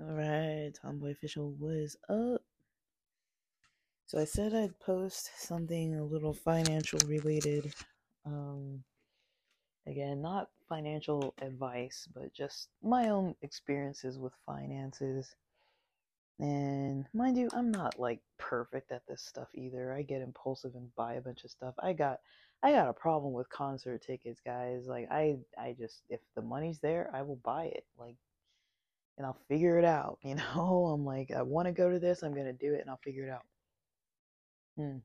Alright, Tomboy Official was up. So I said I'd post something a little financial related. Um, again, not financial advice, but just my own experiences with finances. And mind you, I'm not like perfect at this stuff either. I get impulsive and buy a bunch of stuff. I got I got a problem with concert tickets, guys. Like I I just if the money's there, I will buy it. Like and I'll figure it out, you know? I'm like I want to go to this, I'm going to do it and I'll figure it out. Hmm.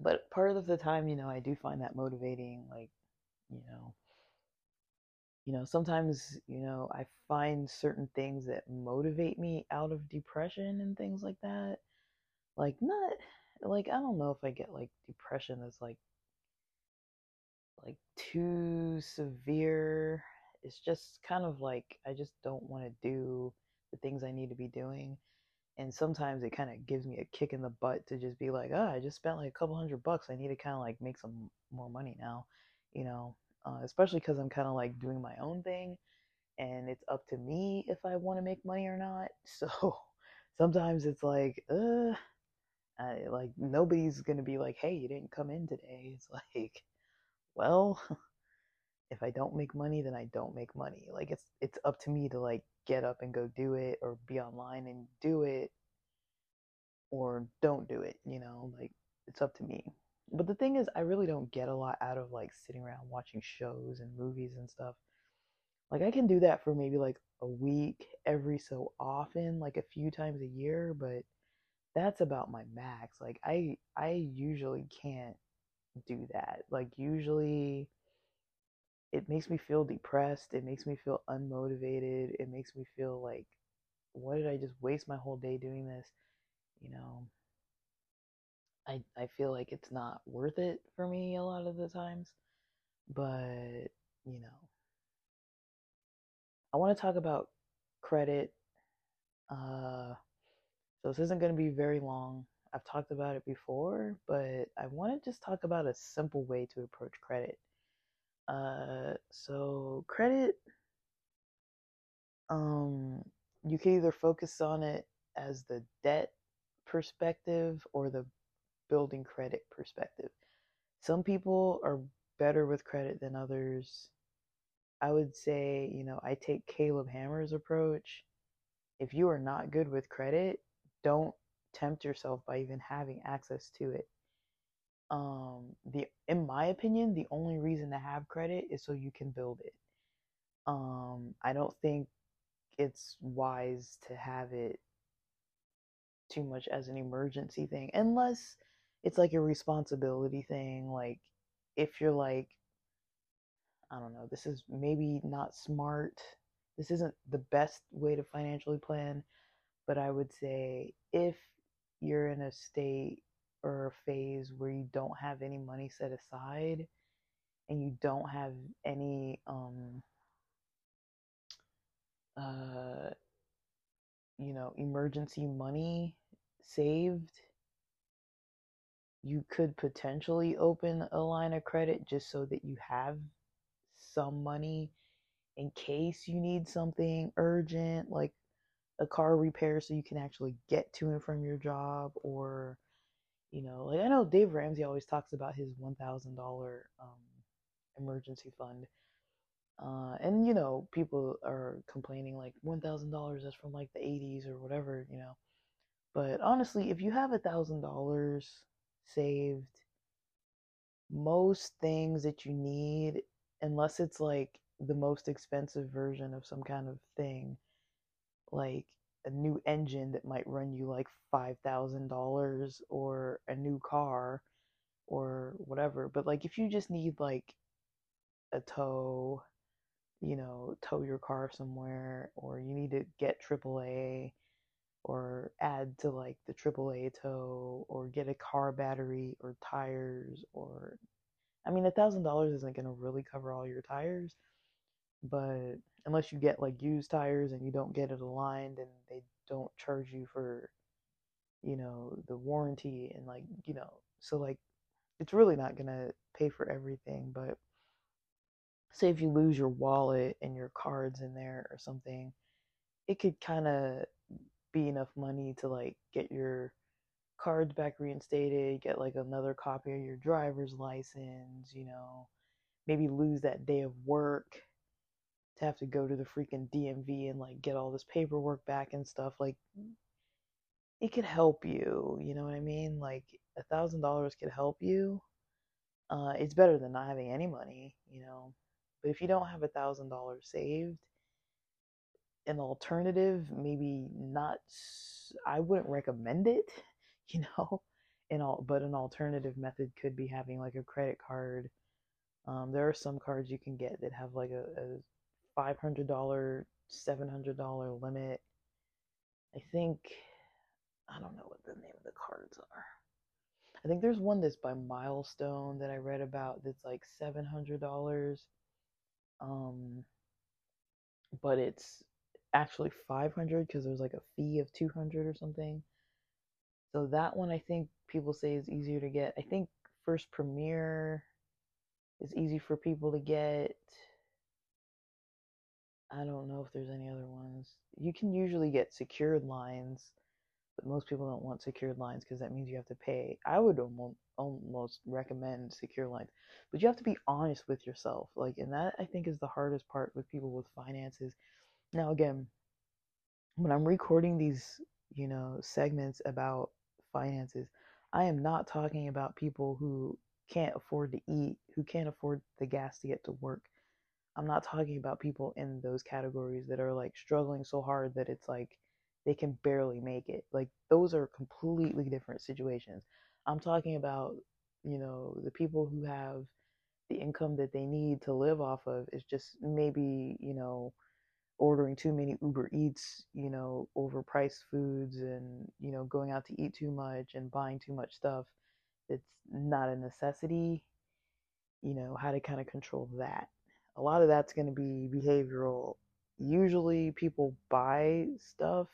But part of the time, you know, I do find that motivating like, you know, you know, sometimes, you know, I find certain things that motivate me out of depression and things like that. Like, not, like, I don't know if I get like depression that's like, like too severe. It's just kind of like I just don't want to do the things I need to be doing. And sometimes it kind of gives me a kick in the butt to just be like, oh, I just spent like a couple hundred bucks. I need to kind of like make some more money now, you know uh, especially because I'm kind of like doing my own thing and it's up to me if I want to make money or not. So sometimes it's like, uh, I, like nobody's gonna be like, hey, you didn't come in today. It's like, well, if I don't make money, then I don't make money. Like it's it's up to me to like get up and go do it or be online and do it or don't do it, you know, like it's up to me. But the thing is, I really don't get a lot out of like sitting around watching shows and movies and stuff. Like I can do that for maybe like a week every so often, like a few times a year, but that's about my max. Like I I usually can't do that. Like usually it makes me feel depressed, it makes me feel unmotivated, it makes me feel like what did I just waste my whole day doing this? You know, I I feel like it's not worth it for me a lot of the times. But, you know, I want to talk about credit. Uh so this isn't going to be very long. I've talked about it before, but I want to just talk about a simple way to approach credit. Uh so credit um you can either focus on it as the debt perspective or the building credit perspective. Some people are better with credit than others. I would say, you know, I take Caleb Hammer's approach. If you are not good with credit, don't tempt yourself by even having access to it. Um, the in my opinion, the only reason to have credit is so you can build it. Um, I don't think it's wise to have it too much as an emergency thing unless it's like a responsibility thing. Like, if you're like, I don't know, this is maybe not smart. This isn't the best way to financially plan, but I would say if you're in a state or a phase where you don't have any money set aside and you don't have any um uh you know emergency money saved you could potentially open a line of credit just so that you have some money in case you need something urgent like a car repair so you can actually get to and from your job or you know like i know dave ramsey always talks about his $1000 um, emergency fund uh, and you know people are complaining like $1000 that's from like the 80s or whatever you know but honestly if you have a thousand dollars saved most things that you need unless it's like the most expensive version of some kind of thing like a new engine that might run you like $5000 or a new car or whatever but like if you just need like a tow you know tow your car somewhere or you need to get AAA or add to like the AAA tow or get a car battery or tires or I mean a thousand dollars isn't gonna really cover all your tires, but unless you get like used tires and you don't get it aligned and they don't charge you for you know the warranty and like you know So like it's really not to pay for everything, but say if you lose your wallet and your cards in there or something, it could kind of be enough money to like get your cards back reinstated, get like another copy of your driver's license, you know, maybe lose that day of work to have to go to the freaking DMV and like get all this paperwork back and stuff. Like, it could help you, you know what I mean? Like, a thousand dollars could help you. Uh, it's better than not having any money, you know. But if you don't have a thousand dollars saved, an alternative, maybe not, I wouldn't recommend it, you know. And all, but an alternative method could be having like a credit card. Um, there are some cards you can get that have like a, a five hundred dollar, seven hundred dollar limit. I think I don't know what the name of the cards are. I think there's one that's by Milestone that I read about that's like seven hundred dollars. Um, but it's actually five hundred because there's like a fee of two hundred or something. So that one I think people say is easier to get. I think First Premier is easy for people to get. I don't know if there's any other ones. You can usually get secured lines, but most people don't want secured lines because that means you have to pay. I would almost, almost recommend secure lines, but you have to be honest with yourself. Like, and that I think is the hardest part with people with finances. Now, again, when I'm recording these, you know, segments about finances, I am not talking about people who can't afford to eat, who can't afford the gas to get to work. I'm not talking about people in those categories that are like struggling so hard that it's like they can barely make it. Like those are completely different situations. I'm talking about, you know, the people who have the income that they need to live off of is just maybe, you know, ordering too many Uber Eats, you know, overpriced foods and, you know, going out to eat too much and buying too much stuff that's not a necessity, you know, how to kind of control that a lot of that's going to be behavioral. Usually people buy stuff.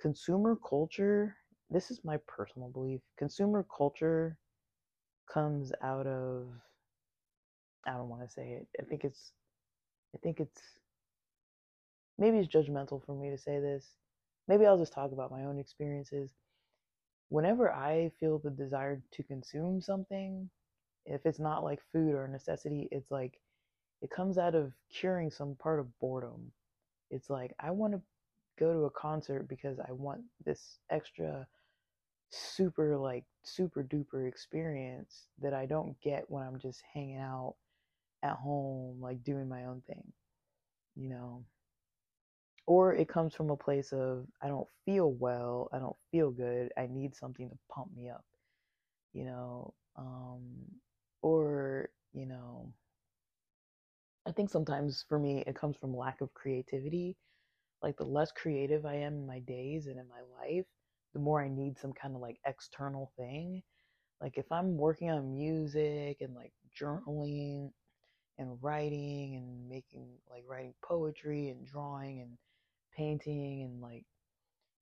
Consumer culture, this is my personal belief. Consumer culture comes out of I don't want to say it. I think it's I think it's maybe it's judgmental for me to say this. Maybe I'll just talk about my own experiences. Whenever I feel the desire to consume something, if it's not like food or necessity, it's like it comes out of curing some part of boredom. It's like I want to go to a concert because I want this extra super like super duper experience that I don't get when I'm just hanging out at home like doing my own thing. You know, or it comes from a place of I don't feel well, I don't feel good, I need something to pump me up, you know, um, or you know, I think sometimes for me it comes from lack of creativity. Like the less creative I am in my days and in my life, the more I need some kind of like external thing. Like if I'm working on music and like journaling and writing and making like writing poetry and drawing and painting and like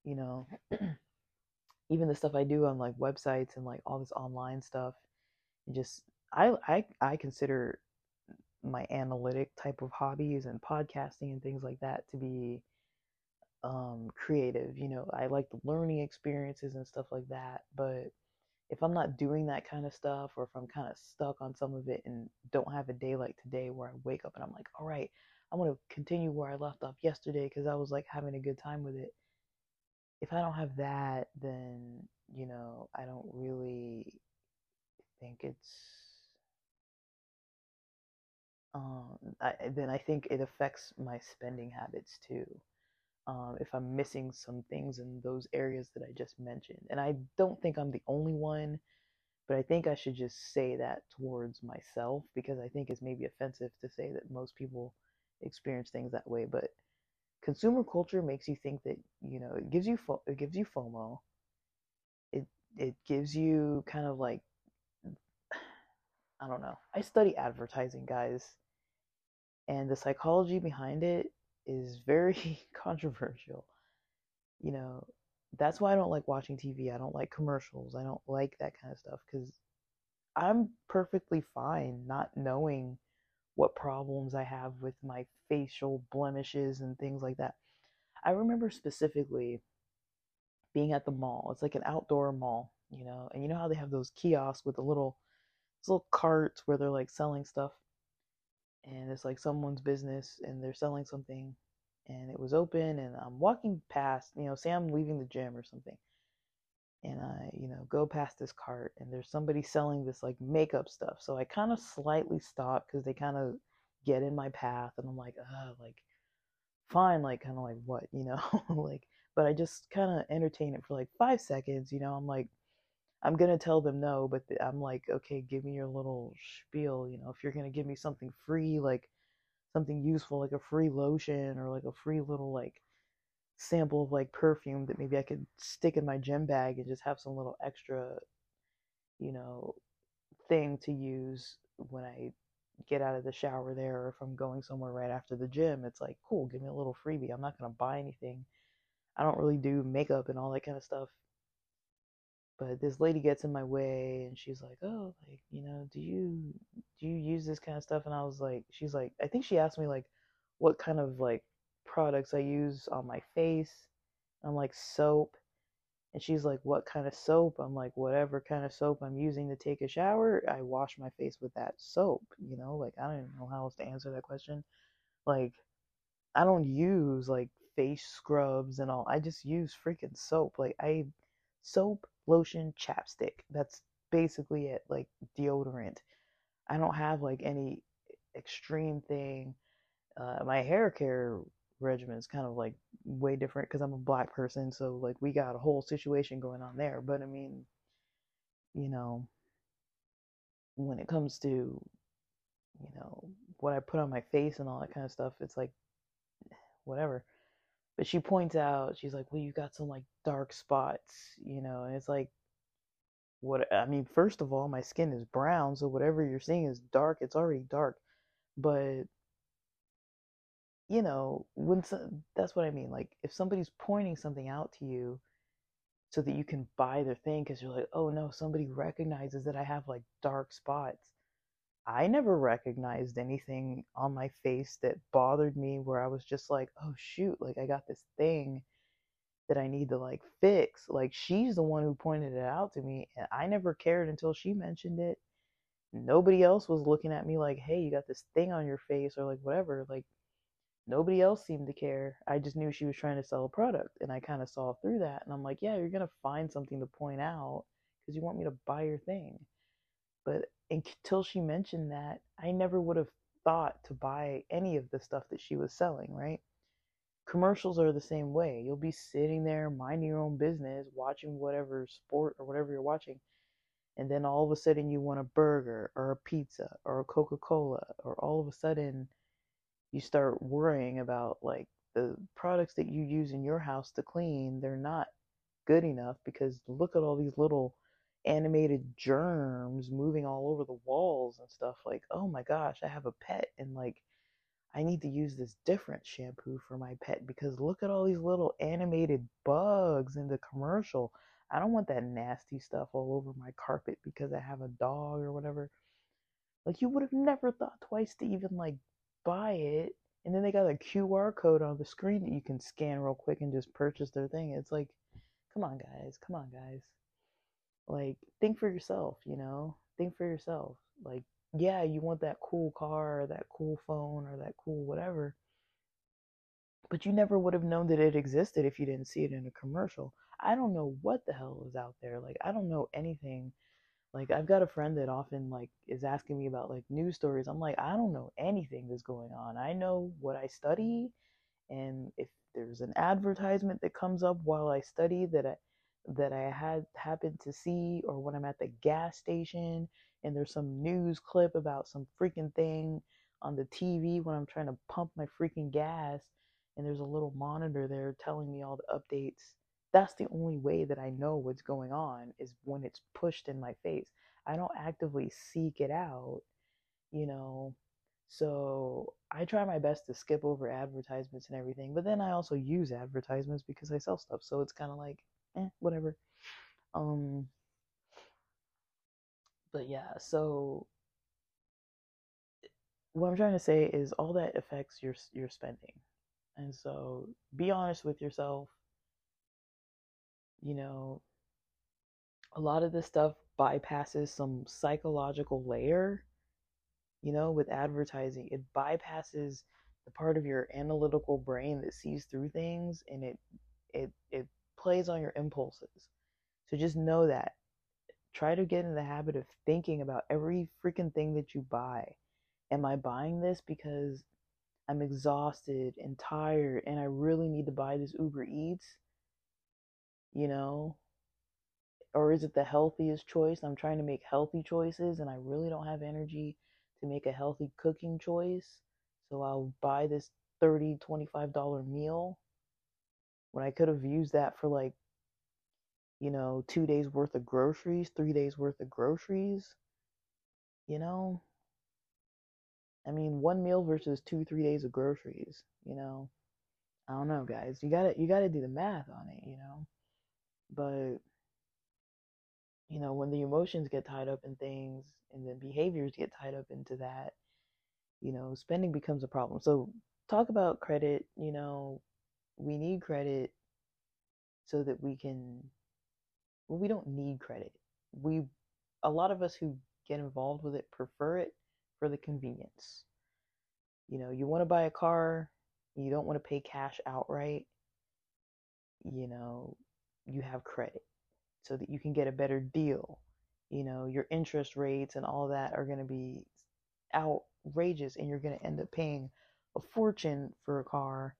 you know even the stuff I do on like websites and like all this online stuff and just I I I consider my analytic type of hobbies and podcasting and things like that to be um, creative. You know, I like the learning experiences and stuff like that. But if I'm not doing that kind of stuff, or if I'm kind of stuck on some of it and don't have a day like today where I wake up and I'm like, all right, I want to continue where I left off yesterday because I was like having a good time with it. If I don't have that, then, you know, I don't really think it's um, I, then I think it affects my spending habits too. Um, if I'm missing some things in those areas that I just mentioned. And I don't think I'm the only one, but I think I should just say that towards myself because I think it's maybe offensive to say that most people experience things that way. But consumer culture makes you think that you know it gives you fo- it gives you FOMO. It it gives you kind of like I don't know. I study advertising, guys and the psychology behind it is very controversial. You know, that's why I don't like watching TV. I don't like commercials. I don't like that kind of stuff because I'm perfectly fine not knowing what problems I have with my facial blemishes and things like that. I remember specifically being at the mall. It's like an outdoor mall, you know, and you know how they have those kiosks with the little little carts where they're like selling stuff and it's like someone's business and they're selling something and it was open and I'm walking past, you know, say I'm leaving the gym or something. And I, you know, go past this cart and there's somebody selling this like makeup stuff. So I kind of slightly stop because they kind of get in my path and I'm like, uh, like, fine, like, kind of like what, you know, like, but I just kind of entertain it for like five seconds, you know, I'm like, I'm gonna tell them no, but I'm like, okay, give me your little spiel. You know, if you're gonna give me something free, like something useful, like a free lotion or like a free little like sample of like perfume that maybe I could stick in my gym bag and just have some little extra, you know, thing to use when I get out of the shower there or if I'm going somewhere right after the gym. It's like, cool, give me a little freebie. I'm not gonna buy anything. I don't really do makeup and all that kind of stuff but this lady gets in my way and she's like oh like you know do you do you use this kind of stuff and i was like she's like i think she asked me like what kind of like products i use on my face i'm like soap and she's like what kind of soap i'm like whatever kind of soap i'm using to take a shower i wash my face with that soap you know like i don't even know how else to answer that question like i don't use like face scrubs and all i just use freaking soap like i soap lotion, chapstick. That's basically it, like deodorant. I don't have like any extreme thing. Uh, my hair care regimen is kind of like way different because I'm a black person, so like we got a whole situation going on there. But I mean, you know, when it comes to, you know, what I put on my face and all that kind of stuff, it's like whatever. But she points out, she's like, well, you got some like dark spots, you know, and it's like, what I mean, first of all, my skin is brown, so whatever you're seeing is dark. It's already dark, but you know, when that's what I mean. Like, if somebody's pointing something out to you so that you can buy their thing because you're like, oh no, somebody recognizes that I have like dark spots. I never recognized anything on my face that bothered me where I was just like, oh shoot, like I got this thing that I need to like fix. Like she's the one who pointed it out to me and I never cared until she mentioned it. Nobody else was looking at me like, "Hey, you got this thing on your face" or like whatever. Like nobody else seemed to care. I just knew she was trying to sell a product and I kind of saw through that and I'm like, "Yeah, you're going to find something to point out because you want me to buy your thing." But until she mentioned that, I never would have thought to buy any of the stuff that she was selling, right? commercials are the same way. You'll be sitting there minding your own business, watching whatever sport or whatever you're watching, and then all of a sudden you want a burger or a pizza or a Coca Cola, or all of a sudden you start worrying about like the products that you use in your house to clean, they're not good enough because look at all these little animated germs moving all over the walls and stuff like oh my gosh i have a pet and like I need to use this different shampoo for my pet because look at all these little animated bugs in the commercial. I don't want that nasty stuff all over my carpet because I have a dog or whatever. Like you would have never thought twice to even like buy it. And then they got a QR code on the screen that you can scan real quick and just purchase their thing. It's like, come on guys, come on guys. Like think for yourself, you know? Think for yourself. Like yeah, you want that cool car or that cool phone or that cool whatever. But you never would have known that it existed if you didn't see it in a commercial. I don't know what the hell is out there. Like I don't know anything. Like I've got a friend that often like is asking me about like news stories. I'm like, I don't know anything that's going on. I know what I study and if there's an advertisement that comes up while I study that I that I had happened to see or when I'm at the gas station and there's some news clip about some freaking thing on the TV when I'm trying to pump my freaking gas and there's a little monitor there telling me all the updates. That's the only way that I know what's going on is when it's pushed in my face. I don't actively seek it out, you know. So I try my best to skip over advertisements and everything, but then I also use advertisements because I sell stuff. So it's kind of like eh, whatever. Um, but yeah, so what I'm trying to say is all that affects your your spending. And so be honest with yourself. You know, a lot of this stuff bypasses some psychological layer. You know, with advertising, it bypasses the part of your analytical brain that sees through things and it it it plays on your impulses. So just know that. Try to get in the habit of thinking about every freaking thing that you buy. Am I buying this because I'm exhausted and tired and I really need to buy this Uber Eats? You know? Or is it the healthiest choice? I'm trying to make healthy choices and I really don't have energy to make a healthy cooking choice. So I'll buy this $30, $25 meal when I could have used that for like, you know, two days worth of groceries, three days worth of groceries. You know? I mean, one meal versus two, three days of groceries, you know. I don't know, guys. You gotta you gotta do the math on it, you know. But you know, when the emotions get tied up in things and the behaviors get tied up into that, you know, spending becomes a problem. So talk about credit, you know, we need credit so that we can well, we don't need credit. We a lot of us who get involved with it prefer it for the convenience. You know, you want to buy a car, you don't want to pay cash outright. You know, you have credit so that you can get a better deal. You know, your interest rates and all that are going to be outrageous and you're going to end up paying a fortune for a car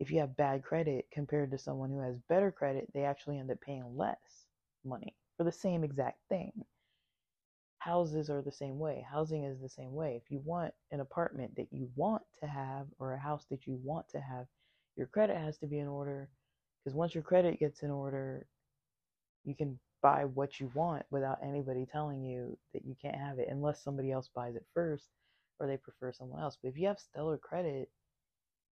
if you have bad credit compared to someone who has better credit, they actually end up paying less money for the same exact thing houses are the same way. Housing is the same way. If you want an apartment that you want to have or a house that you want to have, your credit has to be in order. Because once your credit gets in order, you can buy what you want without anybody telling you that you can't have it unless somebody else buys it first or they prefer someone else. But if you have stellar credit,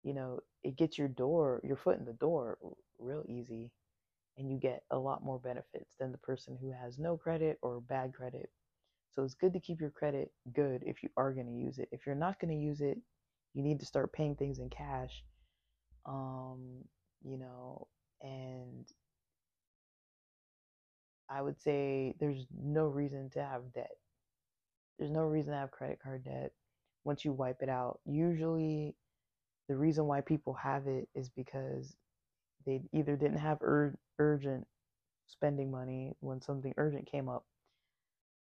you know, it gets your door, your foot in the door real easy and you get a lot more benefits than the person who has no credit or bad credit so it's good to keep your credit good if you are going to use it. If you're not going to use it, you need to start paying things in cash. Um, you know, and I would say there's no reason to have debt. There's no reason to have credit card debt once you wipe it out. Usually, the reason why people have it is because they either didn't have ur- urgent spending money when something urgent came up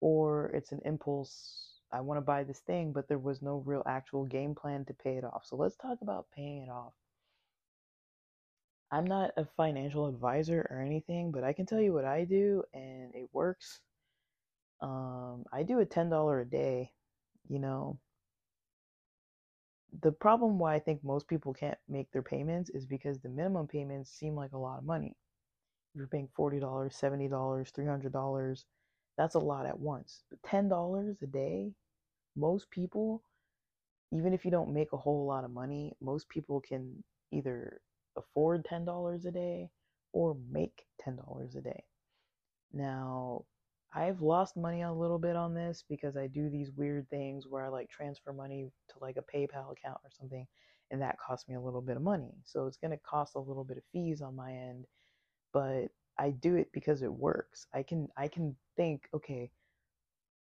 or it's an impulse I want to buy this thing, but there was no real actual game plan to pay it off. So let's talk about paying it off. I'm not a financial advisor or anything, but I can tell you what I do and it works. Um, I do a $10 a day, you know. The problem why I think most people can't make their payments is because the minimum payments seem like a lot of money. If you're paying $40, $70, $300, that's a lot at once. But $10 a day, most people, even if you don't make a whole lot of money, most people can either afford $10 a day or make $10 a day. Now, I've lost money a little bit on this because I do these weird things where I like transfer money to like a PayPal account or something, and that costs me a little bit of money. So it's going to cost a little bit of fees on my end, but I do it because it works. I can I can think, okay,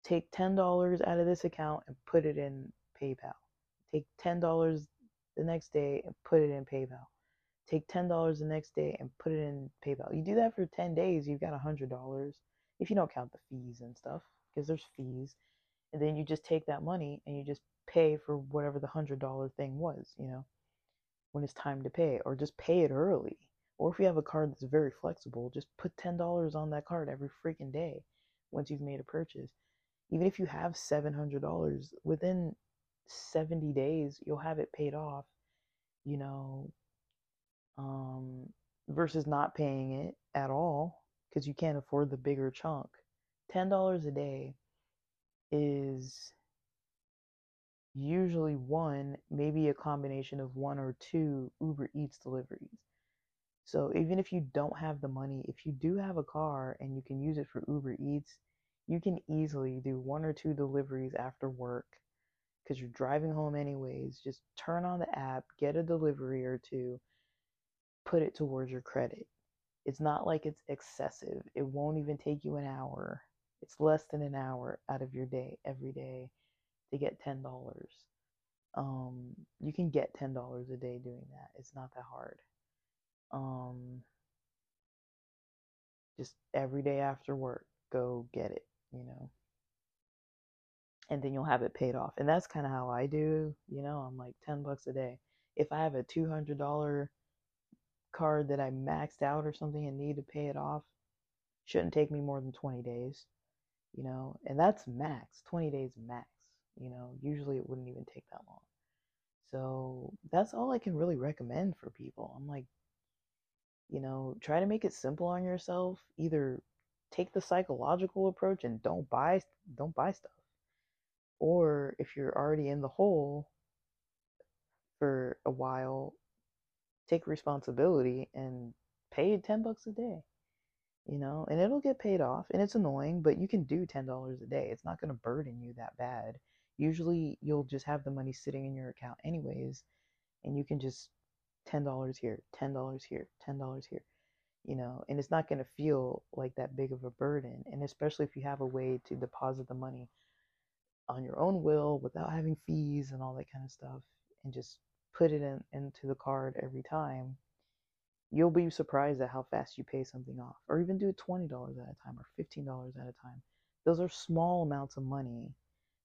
take $10 out of this account and put it in PayPal. Take $10 the next day and put it in PayPal. Take $10 the next day and put it in PayPal. You do that for 10 days, you've got $100 if you don't count the fees and stuff because there's fees. And then you just take that money and you just pay for whatever the $100 thing was, you know, when it's time to pay or just pay it early or if you have a card that's very flexible, just put $10 on that card every freaking day once you've made a purchase. Even if you have $700, within 70 days, you'll have it paid off, you know, um, versus not paying it at all because you can't afford the bigger chunk. $10 a day is usually one, maybe a combination of one or two Uber Eats deliveries. So even if you don't have the money, if you do have a car and you can use it for Uber Eats, you can easily do one or two deliveries after work because you're driving home anyways. Just turn on the app, get a delivery or two, put it towards your credit. It's not like it's excessive. It won't even take you an hour. It's less than an hour out of your day every day to get $10. Um, you can get $10 a day doing that. It's not that hard. Um, just every day after work, go get it, you know. And then you'll have it paid off. And that's kind of how I do, you know, I'm like 10 bucks a day. If I have a $200 card that I maxed out or something and need to pay it off, shouldn't take me more than 20 days, you know, and that's max, 20 days max, you know, usually it wouldn't even take that long. So that's all I can really recommend for people. I'm like, you know, try to make it simple on yourself. Either take the psychological approach and don't buy don't buy stuff. Or if you're already in the hole for a while, take responsibility and pay 10 bucks a day. You know, and it'll get paid off and it's annoying, but you can do $10 a day. It's not going to burden you that bad. Usually you'll just have the money sitting in your account anyways and you can just $10 here, $10 here, $10 here, you know, and it's not going to feel like that big of a burden. And especially if you have a way to deposit the money on your own will without having fees and all that kind of stuff and just put it in, into the card every time, you'll be surprised at how fast you pay something off. Or even do $20 at a time or $15 at a time. Those are small amounts of money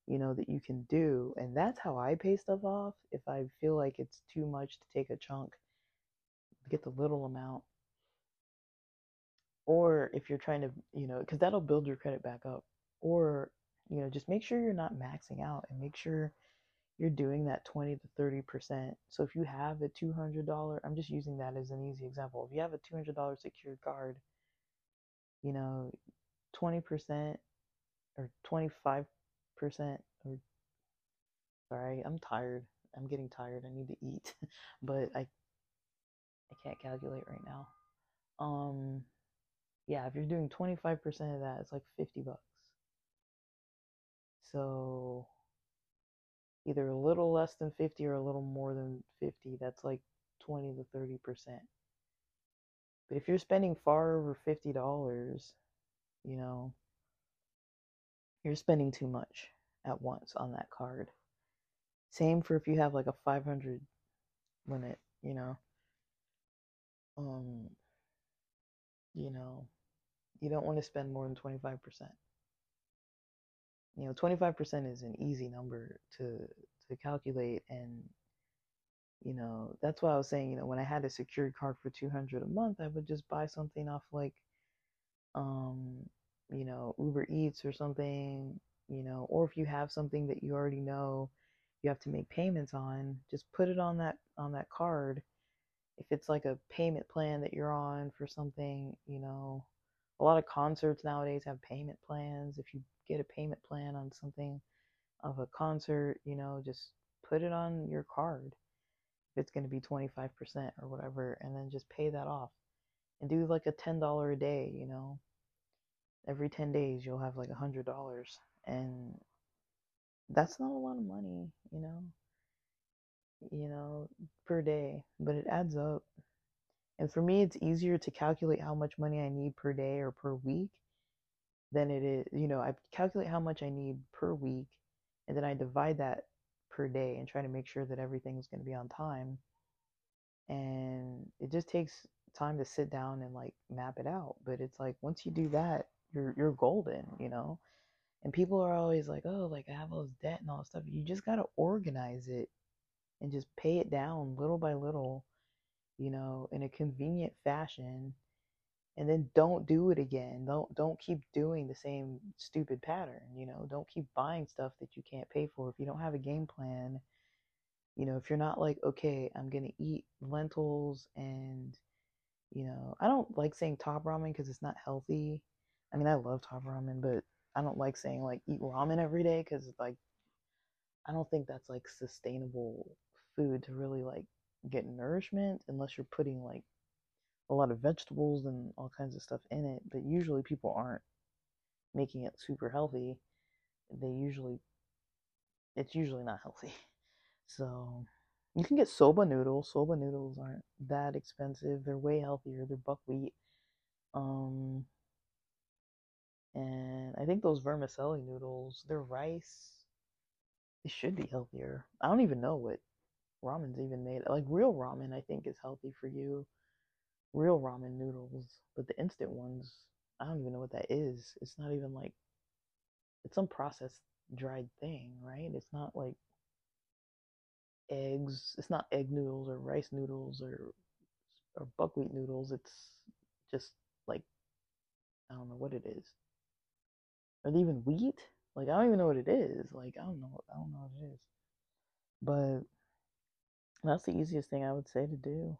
you know, that you can do. And that's how I pay stuff off. If I feel like it's too much to take a chunk, get the little amount. Or if you're trying to, you know, because that'll build your credit back up. Or, you know, just make sure you're not maxing out and make sure you're doing that 20 to 30%. So if you have a $200, I'm just using that as an easy example. If you have a $200 secured card, you know, 20% or 25 percent or sorry, I'm tired. I'm getting tired. I need to eat. but I I can't calculate right now. Um yeah, if you're doing 25% of that, it's like 50 bucks. So either a little less than 50 or a little more than 50, that's like 20 to 30%. But if you're spending far over $50, you know, you're spending too much at once on that card. Same for if you have like a 500 limit, you know. Um you know, you don't want to spend more than 25%. You know, 25% is an easy number to to calculate and you know, that's why I was saying, you know, when I had a secured card for 200 a month, I would just buy something off like um you know, Uber Eats or something, you know, or if you have something that you already know you have to make payments on, just put it on that on that card. If it's like a payment plan that you're on for something, you know, a lot of concerts nowadays have payment plans. If you get a payment plan on something of a concert, you know, just put it on your card. If it's going to be 25% or whatever, and then just pay that off. And do like a $10 a day, you know, every 10 days you'll have like a hundred dollars and that's not a lot of money you know you know per day but it adds up and for me it's easier to calculate how much money i need per day or per week than it is you know i calculate how much i need per week and then i divide that per day and try to make sure that everything's going to be on time and it just takes time to sit down and like map it out but it's like once you do that you're you're golden, you know. And people are always like, "Oh, like I have all this debt and all this stuff." You just gotta organize it and just pay it down little by little, you know, in a convenient fashion. And then don't do it again. Don't don't keep doing the same stupid pattern, you know. Don't keep buying stuff that you can't pay for if you don't have a game plan. You know, if you're not like, okay, I'm gonna eat lentils and you know, I don't like saying top ramen because it's not healthy I mean, I love top ramen, but I don't like saying like eat ramen every day because like I don't think that's like sustainable food to really like get nourishment unless you're putting like a lot of vegetables and all kinds of stuff in it, but usually people aren't making it super healthy. They usually it's usually not healthy. So you can get soba noodles. Soba noodles aren't that expensive. They're way healthier. They're buckwheat. Um, and I think those vermicelli noodles, they're rice. They should be healthier. I don't even know what ramen's even made. Like real ramen, I think is healthy for you. Real ramen noodles, but the instant ones, I don't even know what that is. It's not even like it's some processed dried thing, right? It's not like eggs. It's not egg noodles or rice noodles or or buckwheat noodles. It's just like I don't know what it is. Are they even wheat? Like I don't even know what it is. Like I don't know. I don't know what it is. But that's the easiest thing I would say to do.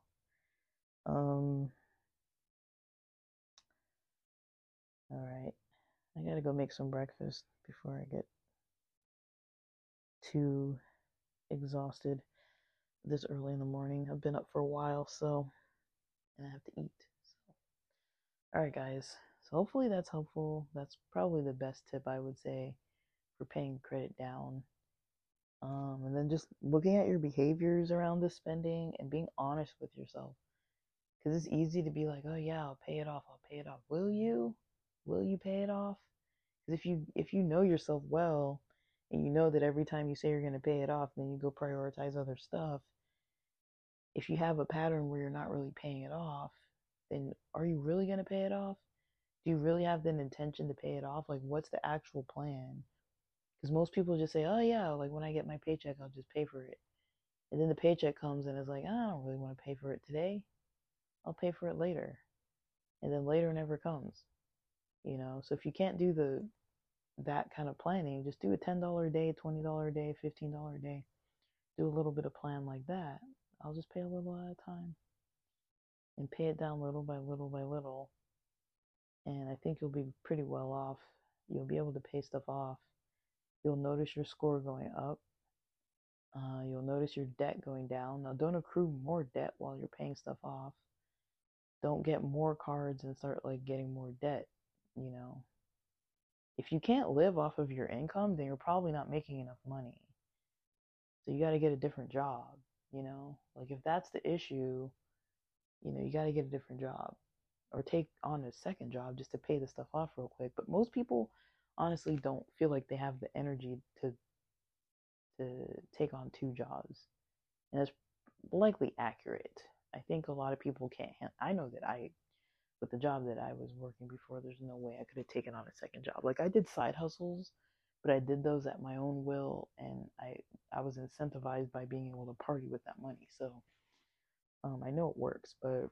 Um. All right. I gotta go make some breakfast before I get too exhausted this early in the morning. I've been up for a while, so and I have to eat. So. All right, guys. So hopefully that's helpful. That's probably the best tip I would say for paying credit down. Um, and then just looking at your behaviors around this spending and being honest with yourself. Because it's easy to be like, oh yeah, I'll pay it off. I'll pay it off. Will you? Will you pay it off? Because if you if you know yourself well, and you know that every time you say you're going to pay it off, then you go prioritize other stuff. If you have a pattern where you're not really paying it off, then are you really going to pay it off? Do you really have the intention to pay it off? Like, what's the actual plan? Because most people just say, oh, yeah, like when I get my paycheck, I'll just pay for it. And then the paycheck comes and it's like, I don't really want to pay for it today. I'll pay for it later. And then later never comes. You know, so if you can't do the that kind of planning, just do a $10 a day, $20 a day, $15 a day. Do a little bit of plan like that. I'll just pay a little at a time and pay it down little by little by little. And I think you'll be pretty well off. You'll be able to pay stuff off. You'll notice your score going up. Uh, you'll notice your debt going down. Now, don't accrue more debt while you're paying stuff off. Don't get more cards and start like getting more debt. You know, if you can't live off of your income, then you're probably not making enough money. So you got to get a different job, you know? Like if that's the issue, you know, you got to get a different job or take on a second job just to pay the stuff off real quick. But most people honestly don't feel like they have the energy to to take on two jobs. And that's likely accurate. I think a lot of people can't I know that I with the job that I was working before, there's no way I could have taken on a second job. Like I did side hustles, but I did those at my own will, and I I was incentivized by being able to party with that money. So um, I know it works, but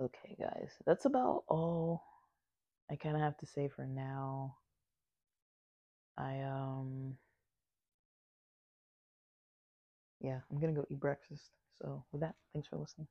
Okay, guys, that's about all I kind of have to say for now. I, um, yeah, I'm gonna go eat breakfast. So, with that, thanks for listening.